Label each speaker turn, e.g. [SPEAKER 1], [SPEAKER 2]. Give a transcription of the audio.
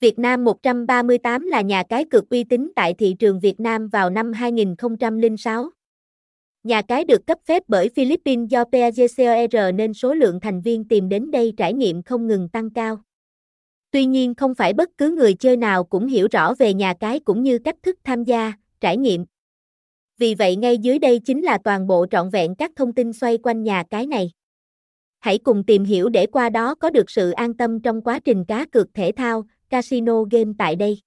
[SPEAKER 1] Việt Nam 138 là nhà cái cược uy tín tại thị trường Việt Nam vào năm 2006. Nhà cái được cấp phép bởi Philippines do PAGCOR nên số lượng thành viên tìm đến đây trải nghiệm không ngừng tăng cao. Tuy nhiên không phải bất cứ người chơi nào cũng hiểu rõ về nhà cái cũng như cách thức tham gia, trải nghiệm. Vì vậy ngay dưới đây chính là toàn bộ trọn vẹn các thông tin xoay quanh nhà cái này. Hãy cùng tìm hiểu để qua đó có được sự an tâm trong quá trình cá cược thể thao, casino game tại đây.